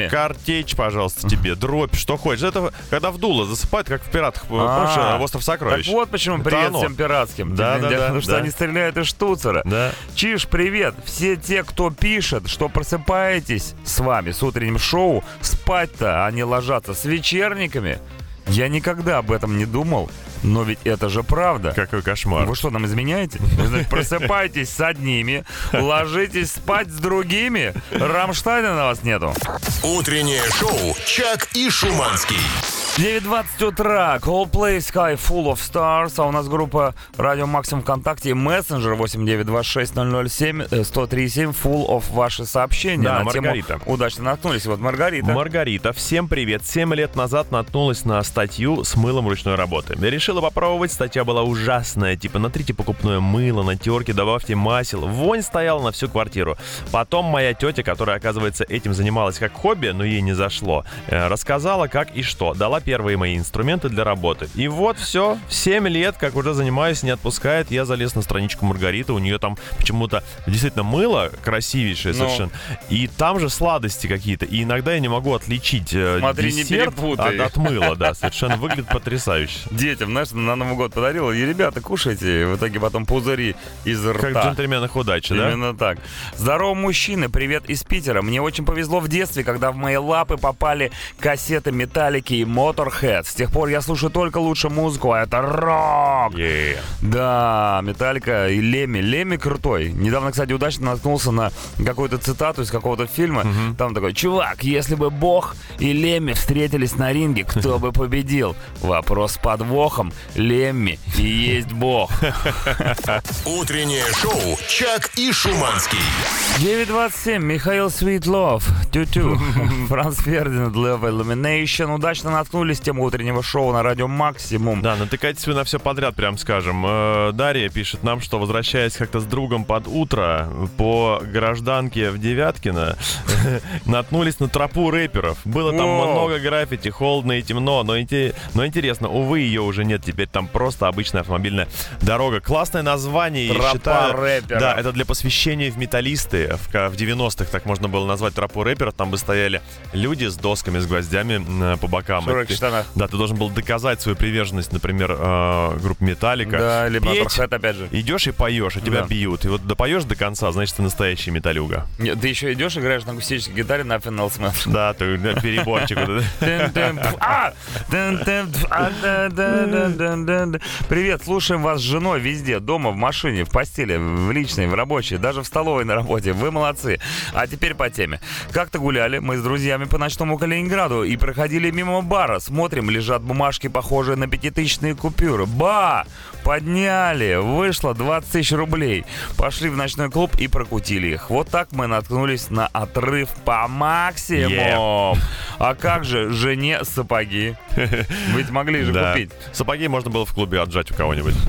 картечь, пожалуйста, тебе, дробь, что хочешь. Это когда в дуло засыпают, как в пиратах, помнишь, А, э, остров Так сокровищ. вот почему привет всем пиратским. Да, да, да, Потому что они стреляют из штуцера. Да. Чиж, привет! Все те, кто пишет, что просыпаетесь с вами с утренним шоу, спать-то, а не ложатся с вечерниками. Я никогда об этом не думал, но ведь это же правда. Какой кошмар. Вы что, нам изменяете? Вы, значит, просыпаетесь с одними, ложитесь спать с другими. Рамштайна на вас нету. Утреннее шоу «Чак и Шуманский». 9.20 утра. Coldplay Sky Full of Stars. А у нас группа Радио Максимум ВКонтакте и мессенджер 8926 007 103.7 Full of ваши сообщения. Да, на тему Маргарита. Удачно наткнулись. Вот Маргарита. Маргарита, всем привет. Семь лет назад наткнулась на статью с мылом ручной работы. Решила попробовать, статья была ужасная. Типа, натрите покупное мыло, на терке добавьте масел. Вонь стояла на всю квартиру. Потом моя тетя, которая, оказывается, этим занималась как хобби, но ей не зашло, э, рассказала, как и что. Дала первые мои инструменты для работы. И вот все, 7 лет, как уже занимаюсь, не отпускает. Я залез на страничку Маргариты, у нее там почему-то действительно мыло красивейшее Ну. совершенно. И там же сладости какие-то. И иногда я не могу отличить э, Смотри, не десерт перепутай. от, от мыла, да. Совершенно выглядит потрясающе. Детям, знаешь, на Новый год подарила. И, ребята, кушайте. В итоге потом пузыри из рта. Как в джентльменах удачи, да? Именно так. Здорово, мужчины, привет из Питера. Мне очень повезло в детстве, когда в мои лапы попали кассеты Металлики и Motorhead. С тех пор я слушаю только лучше музыку, а это рок. Yeah. Да, Металлика и Леми. Леми крутой. Недавно, кстати, удачно наткнулся на какую-то цитату из какого-то фильма. Там такой, чувак, если бы Бог и Леми встретились на ринге, кто бы победил? Вопрос с подвохом. Лемми и есть Бог. [LAUGHS] Утреннее шоу «Чак и Шуманский». 9.27. Михаил Светлов. Тю-тю. [LAUGHS] Франц Фердинанд. Love Illumination. Удачно наткнулись, тема утреннего шоу на радио «Максимум». Да, натыкайтесь вы на все подряд, прям скажем. Э, Дарья пишет нам, что возвращаясь как-то с другом под утро по гражданке в Девяткино, [LAUGHS] наткнулись на тропу рэперов. Было там много граффити, холодно и темно, но, инте- но интересно, увы, ее уже нет, теперь там просто обычная автомобильная дорога. Классное название, я Тропа считаю. рэперов. Да, это для посвящения в металлисты. В, в 90-х так можно было назвать тропу рэперов. Там бы стояли люди с досками, с гвоздями м, по бокам. В широких И ты- штанах. Да, ты должен был доказать свою приверженность, например, э, группе Металлика. Да, либо Петь, Motorhead, опять же. Идешь и поешь, а тебя Да. бьют. И вот допоешь до конца, значит, ты настоящий металюга. Нет, Ты еще идешь, играешь на акустической гитаре на Final Smash. Да, ты переборчик. Привет, слушаем вас с женой везде, дома, в машине, в постели, в личной, в рабочей, даже в столовой на работе. Вы молодцы. А теперь по теме. Как-то гуляли мы с друзьями по ночному Калининграду и проходили мимо бара. Смотрим, лежат бумажки, похожие на пятитысячные купюры. Ба! Подняли! Вышло 20 тысяч рублей. Пошли в ночной клуб и прокутили их. Вот так мы наткнулись на отрыв по максимуму. А как же жене сапоги? [LAUGHS] Ведь могли же Да. купить. Сапоги можно было в клубе отжать у кого-нибудь. [LAUGHS]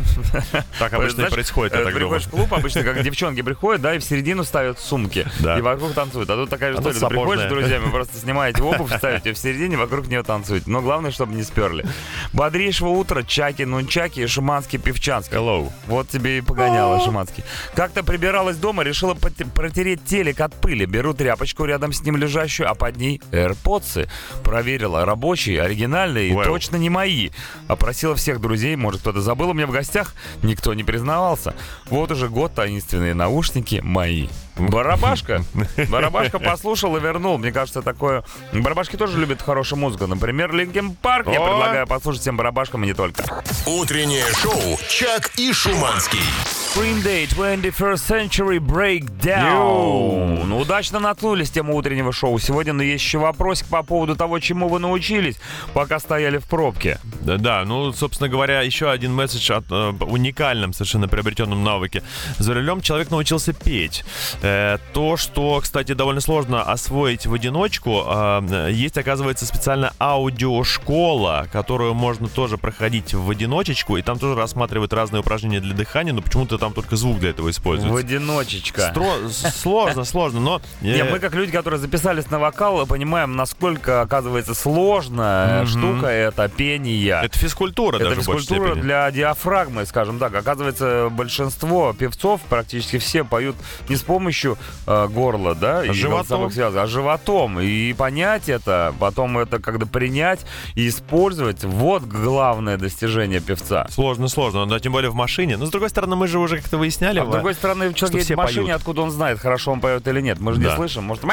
Так обычно и происходит, я так. Приходишь в клуб, обычно как девчонки приходят, да, и в середину ставят сумки. И вокруг танцуют. А тут такая же А история. Ты приходишь с друзьями, просто снимаете обувь, [LAUGHS] ставите ее в середине, вокруг нее танцуете. Но главное, чтобы не сперли. Бодрейшего утра, Чаки, Нунчаки и Шиманский Певчанский. Hello. Вот тебе и погоняло, Шиманский. Как-то прибиралась дома, решила протереть телек от пыли. Беру тряпочку рядом с ним лежащую, а под ней AirPods. Проверила, рабочие, оригинальные и Вау. точно не мои. Опросила всех друзей, может кто-то забыл у меня в гостях. Никто не признавался. Вот уже год таинственные наушники мои. Барабашка. Барабашка [LAUGHS] послушал и вернул. Мне кажется, такое... Барабашки тоже любят хорошую музыку. Например, Линкен Парк. Я предлагаю послушать всем барабашкам и не только. Утреннее шоу «Чак и Шуманский». Green Day 21st Century Breakdown. Ну, удачно наткнулись тему утреннего шоу. Сегодня но есть еще вопросик по поводу того, чему вы научились, пока стояли в пробке. Да, да, ну, собственно говоря, еще один месседж о э, уникальном совершенно приобретенном навыке. За рулем человек научился петь. Э, то, что, кстати, довольно сложно освоить в одиночку, э, есть, оказывается, специальная аудиошкола, которую можно тоже проходить в одиночечку, и там тоже рассматривают разные упражнения для дыхания, но почему-то там только звук для этого В используется. одиночечко. Стро- Сложно, сложно, но... [LAUGHS] Не, мы как люди, которые записались на вокал, понимаем, насколько, оказывается, сложная штука это пение. Это физкультура Это в физкультура для диафрагмы, скажем так. Оказывается, большинство певцов, практически все, поют не с помощью э, горла, да, и животом. голосовых связок, а животом. И понять это, потом это когда принять и использовать, вот главное достижение певца. Сложно, сложно, но тем более в машине. Но с другой стороны, мы же уже как-то выясняли. А с другой стороны, человек едет в машине, поют. откуда он знает, хорошо он поет или нет. Мы же не Да. слышим. Может,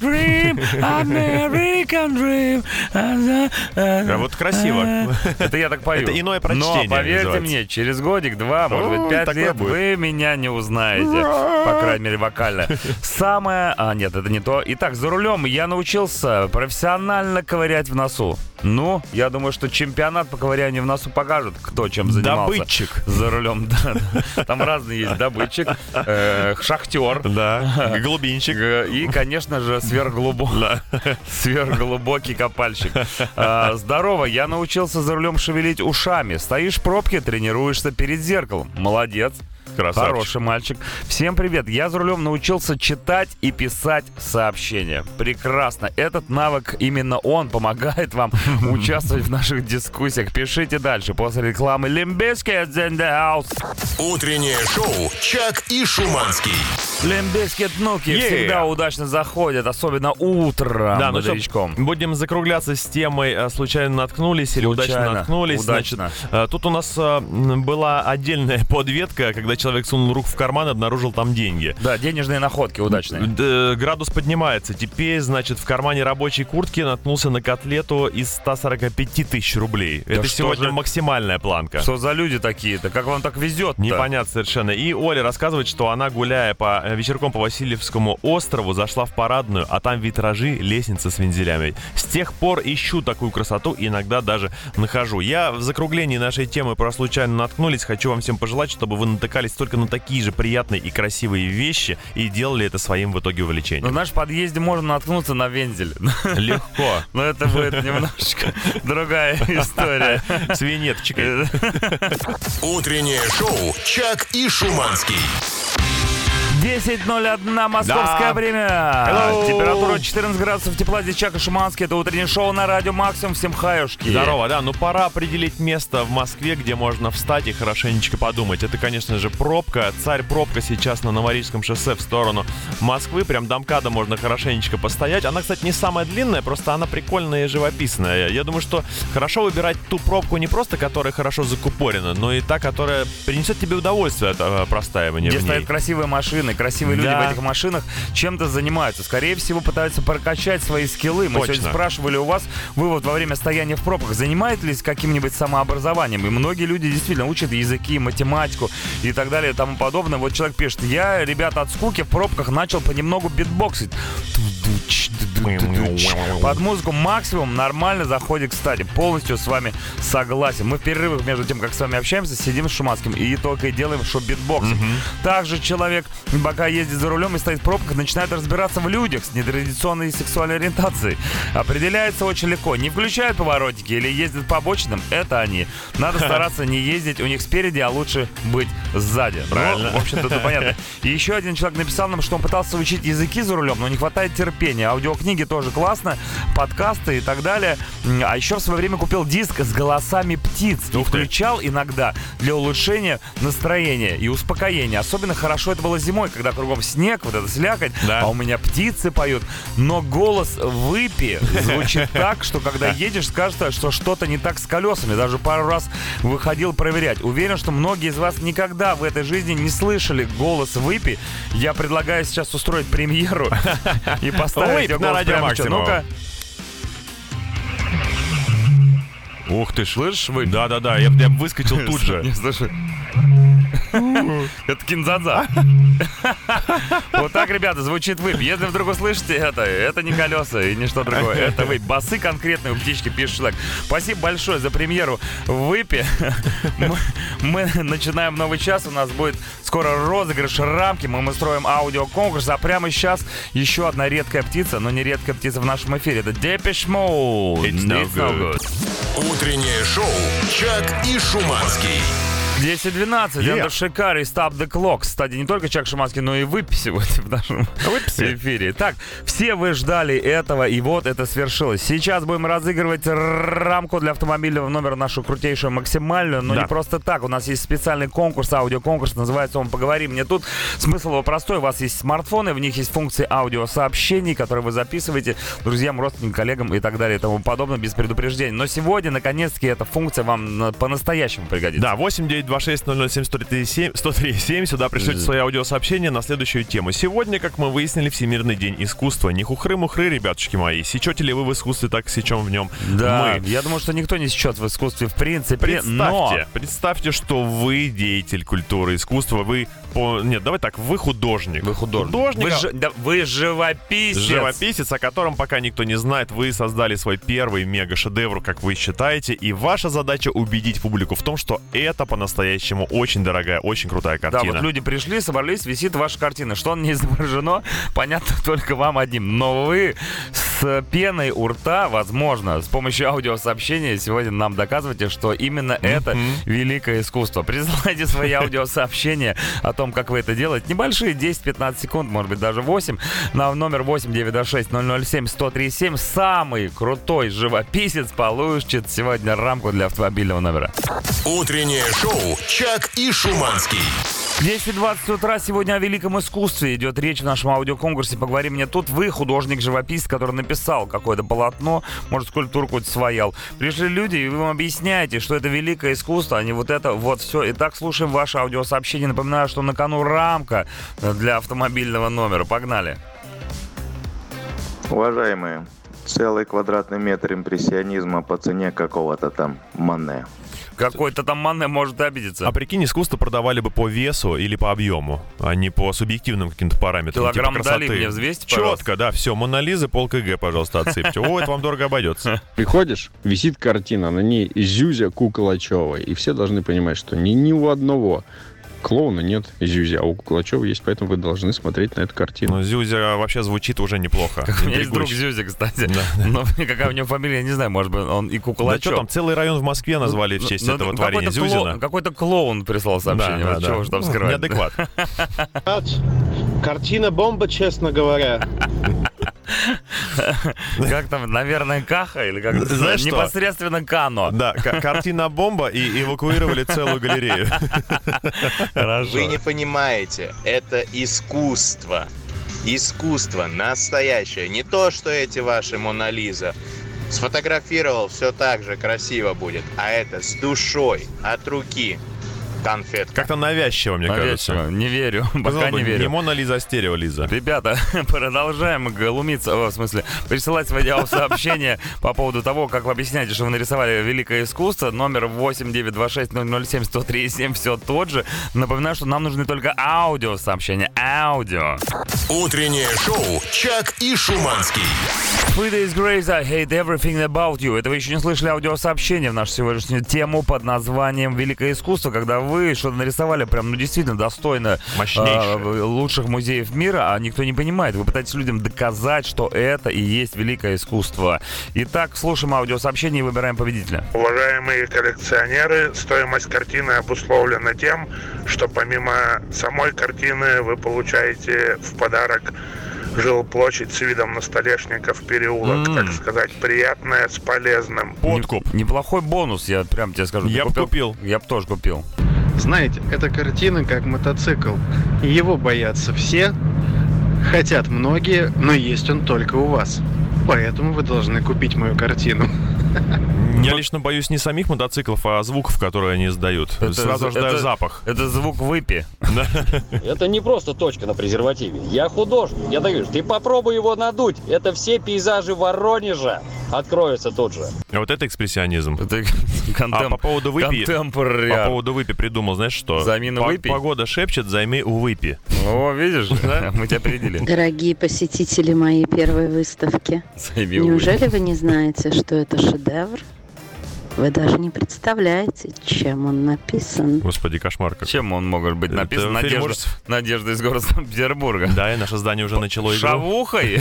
Dream, American dream. А вот красиво. Это я так пою. Это иное прочтение Но поверьте мне, через годик-два, может быть, пять лет, вы меня не узнаете. По крайней мере, вокально. Самое... А, нет, это не то. Итак, за рулем я научился профессионально ковырять в носу. Ну, я думаю, что чемпионат по ковырянию в носу покажет, кто чем занимался. Добытчик. За рулем, да. Там разные есть. Добытчик, э, шахтер. Да, глубинчик. Г- И, конечно же, сверхглубокий, [LAUGHS] сверхглубокий копальщик. А, здорово, я научился за рулем шевелить ушами. Стоишь в пробке, тренируешься перед зеркалом. Молодец. Красавчик. Хороший мальчик. Всем привет. Я за рулем научился читать и писать сообщения. Прекрасно. Этот навык, именно он помогает вам [LAUGHS] участвовать в наших дискуссиях. Пишите дальше. После рекламы house. Утреннее шоу «Чак и Шуманский». Limp Bizkit Nookie Yeah. всегда удачно заходят, особенно утром Да, ну бодрячком. что, будем закругляться с темой э, «Случайно наткнулись» или «Удачно Случайно, наткнулись». удачно. Значит, э, тут у нас э, м, была отдельная [LAUGHS] подветка, когда человек сунул руку в карман и обнаружил там деньги. Да, денежные находки удачные. Д- градус поднимается. Теперь, значит, в кармане рабочей куртки наткнулся на котлету из 145 тысяч рублей. Это что сегодня же? максимальная планка. Что за люди такие-то? Как вам так везет Непонятно совершенно. И Оля рассказывает, что она, гуляя по э, вечерком по Васильевскому острову, зашла в парадную, а там витражи, лестница с вензелями. С тех пор ищу такую красоту иногда даже нахожу. Я в закруглении нашей темы про случайно наткнулись. Хочу вам всем пожелать, чтобы вы натыкались только на такие же приятные и красивые вещи и делали это своим в итоге увлечением. в нашем подъезде можно наткнуться на вензель. Легко. [LAUGHS] Но это будет немножечко другая история. С винеточкой. [LAUGHS] Утреннее шоу «Чак и Шуманский». 10.01 московское Да. время. Hello. Температура 14 градусов тепла. Здесь Чак и Шуманский. Это утреннее шоу на радио Максимум. Всем хаюшки. Здорово, да, ну пора определить место в Москве, где можно встать и хорошенечко подумать. Это, конечно же, пробка. Царь пробка сейчас на Новорижском шоссе в сторону Москвы. Прям до МКАДа можно хорошенечко постоять. Она, кстати, не самая длинная, просто она прикольная и живописная. Я думаю, что хорошо выбирать ту пробку не просто, которая хорошо закупорена, но и та, которая принесет тебе удовольствие от э, простаивания Где в ней. стоят красивые машины, красивые люди Да. в этих машинах чем-то занимаются. Скорее всего, пытаются прокачать свои скиллы. Мы Точно. сегодня спрашивали у вас, вы вот во время стояния в пробках занимаетесь каким-нибудь самообразованием? И многие люди действительно учат языки, математику и так далее и тому подобное. Вот человек пишет, я, ребята, от скуки в пробках начал понемногу битбоксить. Под музыку максимум нормально заходит, кстати. Полностью с вами согласен. Мы в перерывах между тем, как с вами общаемся, сидим с Шуманским и только и делаем шоу-битбоксинг. Также человек, пока ездит за рулем и стоит в пробках, начинает разбираться в людях с нетрадиционной сексуальной ориентацией. Определяется очень легко. Не включают поворотники или ездят по обочинам, это они. Надо стараться не ездить у них спереди, а лучше быть сзади. Правильно. Ну, в общем-то, это понятно. [LAUGHS] И еще один человек написал нам, что он пытался учить языки за рулем, но не хватает терпения. Аудиокниги тоже классно, подкасты и так далее. А еще в свое время купил диск с голосами птиц. И включал иногда для улучшения настроения и успокоения. Особенно хорошо это было зимой, когда кругом снег, вот эта слякоть, Да. а у меня птицы поют. Но голос выпи звучит [LAUGHS] так, что когда едешь, скажется, что что-то не так с колесами. Даже пару раз выходил проверять. Уверен, что многие из вас никогда в этой жизни не слышали голос выпи. Я предлагаю сейчас устроить премьеру [LAUGHS] и поставить на радио. Максимум. Ну-ка, Ух ты слышишь выпи? Да-да-да, я, я выскочил [LAUGHS] тут же. Не, слушай. [LAUGHS] Это кинзадза. [LAUGHS] Вот так, ребята, звучит выпь. Если вдруг услышите это, это не колеса и не что другое. [LAUGHS] Это выпь. Басы конкретные у птички, пишет человек. Спасибо большое за премьеру выпи. Мы, мы начинаем новый час. У нас будет скоро розыгрыш рамки. Мы, мы строим аудиоконкурс. А прямо сейчас еще одна редкая птица, но не редкая птица в нашем эфире. Это Depeche Mode. It's no good. Утреннее шоу «Чак и Шуманский». 10-12, Yeah. Эндер Шикар и Stop the Clock. Кстати, не только Чак Шиманский, но и выпи сегодня в нашем Выписи. эфире. Так, все вы ждали этого, и вот это свершилось. Сейчас будем разыгрывать рамку для автомобильного номера, нашу крутейшую максимальную, но Да. не просто так. У нас есть специальный конкурс, аудиоконкурс, называется он «Поговори мне тут». Смысл его простой. У вас есть смартфоны, в них есть функции аудиосообщений, которые вы записываете друзьям, родственникам, коллегам и так далее и тому подобное без предупреждения. Но сегодня, наконец-таки, эта функция вам на- по-настоящему пригодится. Да, 8926-007-137, 137. Сюда пришлете свои аудиосообщения на следующую тему. Сегодня, как мы выяснили, Всемирный день искусства. Не хухры-мухры, ребятушки мои. Сечете ли вы в искусстве, так сечем в нем Да, мы. я думаю, что никто не счет в искусстве в принципе, но... Представьте, представьте, что вы деятель культуры, искусства, вы по... Нет, давай так, вы художник. Вы художник. Художник, Вы, же- да, вы живописец. Живописец, о котором пока никто не знает, вы создали свой первый мега-шедевр, как вы считаете, и ваша задача убедить публику в том, что это по-настоящему очень дорогая, очень крутая Да, картина. вот люди пришли, собрались, висит ваша картина. Что он не изображено, [LAUGHS] понятно только вам одним. Но вы с пеной у рта, возможно, с помощью аудиосообщения сегодня нам доказываете, что именно это великое искусство. Присылайте свои [LAUGHS] аудиосообщения о том, как вы это делаете. Небольшие, 10-15 секунд, может быть, даже 8. На номер 8 926 007 1037 самый крутой живописец получит сегодня рамку для автомобильного номера. Утреннее шоу «Чак и Шуманский». 10.20 утра сегодня о великом искусстве идет речь в нашем аудиоконкурсе. Поговори мне тут. Вы художник-живописец, который написал какое-то полотно, может, скульптуру какую-то своял. Пришли люди, и вы им объясняете, что это великое искусство, а не вот это вот все. Итак, слушаем ваше аудиосообщение. Напоминаю, что на кону рамка для автомобильного номера. Погнали. Уважаемые, Целый квадратный метр импрессионизма по цене какого-то там Мане. Какой-то там Мане может обидеться. А прикинь, искусство продавали бы по весу или по объему, а не по субъективным каким-то параметрам. Килограмм типа красоты. Дали мне взвесьте, пожалуйста. Четко, да, все, Мона Лиза, пол КГ, пожалуйста, отсыпьте. О, это вам дорого обойдется. [LAUGHS] Приходишь, висит картина, на ней Зюзя Куколачева, и все должны понимать, что ни, ни у одного клоуна нет Зюзя, а у Куколачева есть, поэтому вы должны смотреть на эту картину. Но Зюзя вообще звучит уже неплохо. [LAUGHS] У меня есть друг. Зюзя, кстати. Да. [LAUGHS] Но какая у него фамилия, я не знаю, может быть, он и Да Куколачев. что там, целый район в Москве назвали в честь Ну, этого ну, творения какой-то клоун- Зюзина. Какой-то клоун прислал сообщение. Да, да, чего да. ж там Ну, скрывать. Неадекват. Картина бомба, честно говоря. [LAUGHS] Как там, наверное, Каха или как Знаешь непосредственно Кано. Да, [LAUGHS] картина бомба и эвакуировали целую галерею. Хорошо. Вы не понимаете, это искусство. Искусство настоящее. Не то, что эти ваши Мона Лиза. Сфотографировал, все так же красиво будет. А это с душой, от руки. Конфетка. Как-то навязчиво, мне Навязчиво. кажется. Не верю. Пока не Не верю. Мона Лиза, а стерео Лиза. Ребята, [LAUGHS] продолжаем глумиться, о, в смысле, присылать свои аудиосообщения по поводу того, как вы объясняете, что вы нарисовали великое искусство. Номер 8926-007-103-7 все тот же. Напоминаю, что нам нужны только аудиосообщения. Аудио. Утреннее шоу «Чак и Шуманский». Three Days Grace, I hate everything about you. Это вы еще не слышали аудиосообщение в нашу сегодняшнюю тему под названием «Великое искусство», когда вы что-то нарисовали прям, ну, действительно достойно Мощнейшее. э, лучших музеев мира, а никто не понимает. Вы пытаетесь людям доказать, что это и есть великое искусство. Итак, слушаем аудиосообщение и выбираем победителя. Уважаемые коллекционеры, стоимость картины обусловлена тем, что помимо самой картины вы получаете в подарок жилплощадь с видом на Столешников переулок, М. так сказать, приятное с полезным. Подкуп. Не- неплохой бонус, я прям тебе скажу. Я б купил. Я бы тоже купил. Знаете, эта картина как мотоцикл. Его боятся все, хотят многие, но есть он только у вас. Поэтому вы должны купить мою картину. Я лично боюсь не самих мотоциклов, а звуков, которые они издают. Это- Сразу ожидаю это- запах. Это звук выпи. Это не просто точка на презервативе. Я художник. Я так говорю, ты попробуй его надуть. Это все пейзажи Воронежа откроются тут же. А вот это экспрессионизм. Это [LAUGHS] А по поводу выпи... По поводу выпи придумал, знаешь что? Замена По- выпи? Погода шепчет, займи у выпи. О, видишь, [LAUGHS] мы тебя опередили. Дорогие посетители моей первой выставки, неужели вы не знаете, что это шедевр? Вы даже не представляете, чем он написан. Господи, кошмар как. Чем он может быть написан? Надежда. Надежда из города Санкт-Петербурга. Да, и наше здание уже начало игру. Шавухой?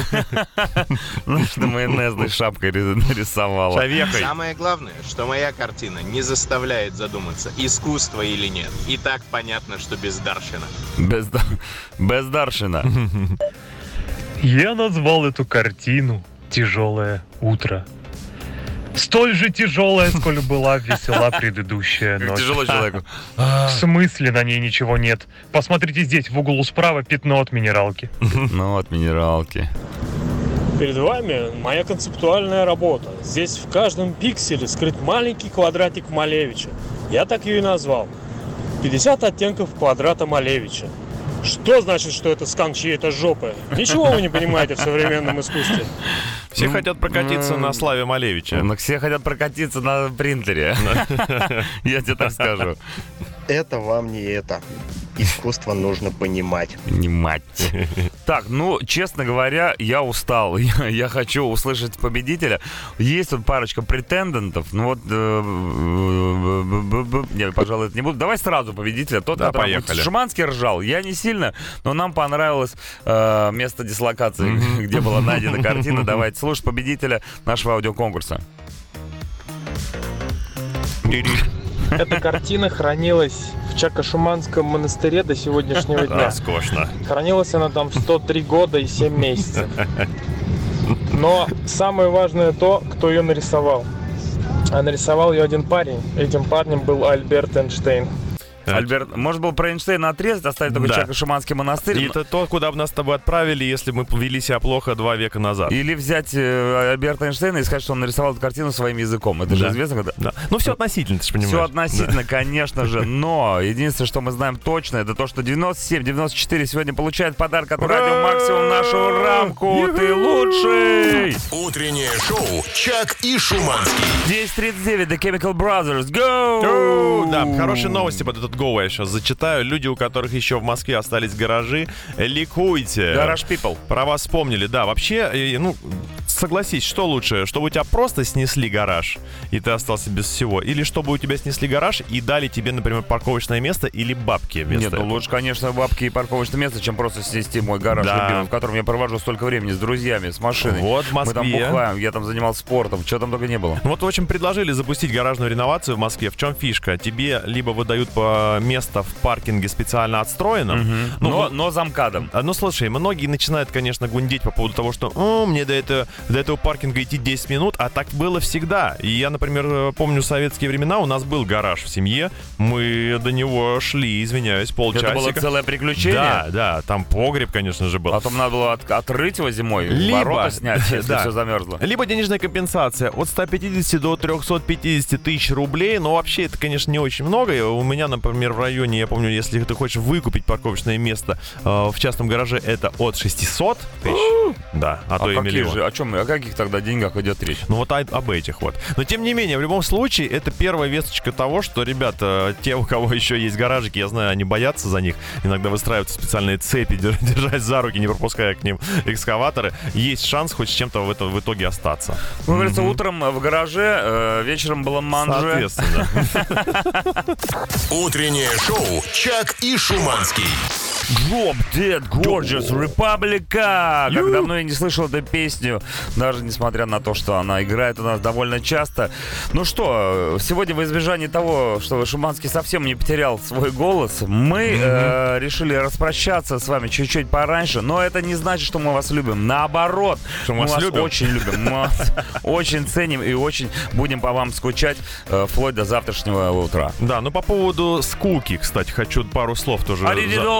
Знаешь, ты майонезной шапкой ри- нарисовала. Шавехой. Самое главное, что моя картина не заставляет задуматься, искусство или нет. И так понятно, что бездарщина. Безда- Бездаршина. Я назвал эту картину «Тяжелое утро». Столь же тяжелая, сколь была весела предыдущая ночь. тяжело человеку. [LAUGHS] В смысле на ней ничего нет? Посмотрите здесь, в углу справа, пятно от минералки. Ну вот, минералки. Перед вами моя концептуальная работа. Здесь в каждом пикселе скрыт маленький квадратик Малевича. Я так ее и назвал. 50 оттенков квадрата Малевича. Что значит, что это скан чьей-то жопы? Ничего вы не понимаете в современном искусстве. Все хотят прокатиться на Славе Малевича. Но все хотят прокатиться на принтере. [LAUGHS] Я тебе так скажу. Это вам не это. Искусство нужно понимать. Понимать. Так, ну, честно говоря, я устал. [LAUGHS] Я, я хочу услышать победителя. Есть тут парочка претендентов. Ну вот, э, б- не, пожалуй, это не буду. Давай сразу победителя. Тот, Да, который поехали. Шуманский ржал. Я не сильно, но нам понравилось э, место дислокации, [LAUGHS] где была найдена картина. Давайте слушать победителя нашего аудиоконкурса. Эта картина хранилась в Чакошуманском монастыре до сегодняшнего дня. Роскошно. Хранилась она там 103 года и 7 месяцев. Но самое важное то, кто ее нарисовал. А нарисовал ее один парень. Этим парнем был Альберт Эйнштейн. Альберт, может было про Эйнштейна отрезать, оставить только Да. Чехошиманский монастырь? И это то, куда бы нас с тобой отправили, если мы вели себя плохо два века назад. Или взять э, Альберта Эйнштейна и сказать, что он нарисовал эту картину своим языком. Это же Да. известно, когда... Да. Ну, все относительно, ты же понимаешь. Все относительно, Да. конечно же, но единственное, что мы знаем точно, это то, что 97-94 сегодня получает подарок от Радио Максимум нашу рамку. Ты лучший! Утреннее шоу «Чак и Шуманский». 10.39, The Chemical Brothers, go! Да, хорошие новости под этот go я сейчас зачитаю. Люди, у которых еще в Москве остались гаражи, ликуйте. Гараж people. Про вас вспомнили, да. Вообще, э, ну, согласись, что лучше? Чтобы у тебя просто снесли гараж, и ты остался без всего? Или чтобы у тебя снесли гараж и дали тебе, например, парковочное место или бабки вместо Нет, ну этого? лучше, конечно, бабки и парковочное место, чем просто снести мой гараж Да. любимый, в котором я провожу столько времени с друзьями, с машиной. Вот в Мы там Москве. бухаем, я там занимался спортом, что там только не было. Ну Вот, в общем, предложили запустить гаражную реновацию в Москве. В чем фишка? Тебе либо выдают по место в паркинге специально отстроенном, ну, но, но замкадом. А, Ну, слушай, многие начинают, конечно, гундеть по поводу того, что «О, мне до, этого, до этого паркинга идти 10 минут, а так было всегда. И я, например, э, помню советские времена, у нас был гараж в семье, мы до него шли, извиняюсь, полчасика. Это было целое приключение? Да, да, там погреб, конечно же, был. Потом надо было от- отрыть его зимой, Либо- ворота снять, [LAUGHS] если да. все замерзло. Либо денежная компенсация от 150 до 350 тысяч рублей. Но вообще это, конечно, не очень много. И У меня, например, в районе, я помню, если ты хочешь выкупить парковочное место э, в частном гараже, это от 600 тысяч. да, а, А, то и миллион. же, о чем, о каких тогда деньгах идет речь? Ну вот о- об этих вот. Но тем не менее, в любом случае, это первая весточка того, что, ребята, [LAUGHS] те, у кого еще есть гаражики, я знаю, они боятся за них. Иногда выстраиваются специальные цепи, дер- [LAUGHS] держать за руки, не пропуская к ним экскаваторы. Есть шанс хоть с чем-то в этом в итоге остаться. Как говорится, утром в гараже, э, вечером было манже. Соответственно. [LAUGHS] Утреннее шоу «Чак и Шуманский». Drop Dead Gorgeous Republica. Как давно я не слышал эту песню, даже несмотря на то, что она играет у нас довольно часто. Ну что, сегодня в избежании того, что Шуманский совсем не потерял свой голос, мы э, решили распрощаться с вами чуть-чуть пораньше, но это не значит, что мы вас любим. Наоборот, Что мы вас вас любим. очень любим, мы вас [LAUGHS] очень ценим и очень будем по вам скучать э, вплоть до завтрашнего утра. Да, ну по поводу скуки, кстати, хочу пару слов тоже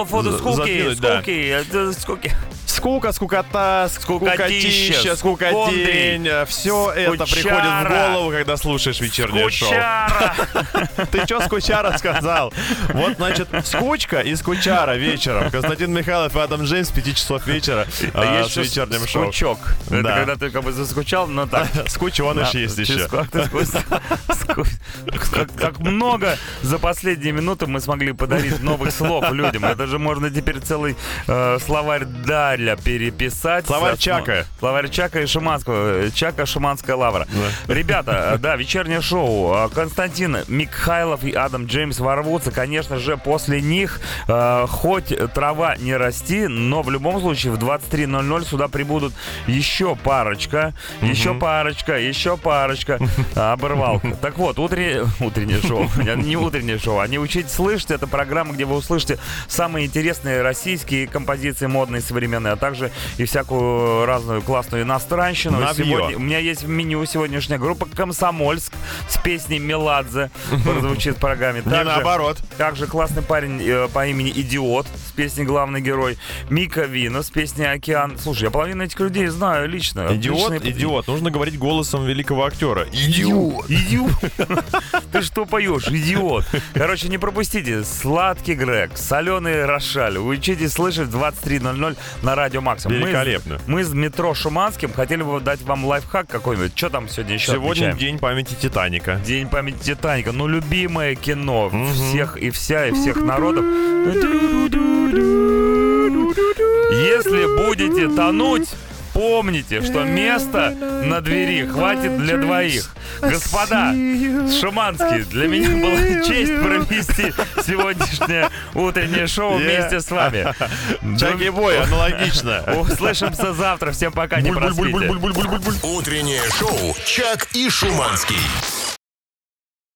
for the за- скуки, закинуть, да. скуки, это скуки. Скука, скукота, Скукотища, скукотень. Все это приходит в голову, когда слушаешь вечернее шоу. Скучара! [LAUGHS] Ты что, скучара сказал? Вот, значит, скучка и скучара вечером. Константин Михайлов и Адам Джеймс с 5 часов вечера А есть с вечерним шоу. скучок. Это Да. когда ты как бы заскучал, но так. [LAUGHS] Скученыш Да, есть еще. как много за последние минуты мы смогли подарить новых слов людям. Это же можно теперь целый э, словарь Дарля переписать. Словарь Чака. Словарь Чака и Шиманского. э, Чака Шиманская лавра. Ребята, э, да, вечернее шоу. Э, Константин Михайлов и Адам Джеймс ворвутся. Конечно же, после них э, хоть трава не расти, но в любом случае в 23.00 сюда прибудут еще парочка, еще парочка, еще парочка. А, [LAUGHS] Оборвал. Так вот, утреннее, утреннее шоу. [LAUGHS] Не утреннее шоу, а не учить слышать. Это программа, где вы услышите самые интересные российские композиции, модные, современные, а также и всякую разную классную иностранщину. Сегодня, у меня есть в меню сегодняшняя группа «Комсомольск» с песней «Меладзе» прозвучит в программе. Не наоборот. Также классный парень э, по имени Идиот с песней «Главный герой». Мика Вина с песней «Океан». Слушай, я половину этих людей знаю лично. Идиот, Отличные- идиот. Нужно говорить голосом великого актера. Идиот. Идиот. Ты что поешь, идиот? Короче, не пропустите. Сладкий Грег, соленый Рошаль. Учитесь слышать в 23.00 на Радио Максимум. Мы с- Великолепно. Мы с метро Шуманским хотели бы дать вам лайфхак какой-нибудь. Что там сегодня еще Сегодня отмечаем? день памяти Титаника. День памяти Титаника. Ну, любимое кино всех и вся, и всех народов. Если будете тонуть, помните, что места на двери хватит для двоих. Господа, Шуманский, для меня была честь провести сегодняшнее утреннее шоу вместе с вами. Чаки Бой, аналогично. Услышимся завтра. Всем пока, не проспите. Утреннее шоу «Чак и Шуманский».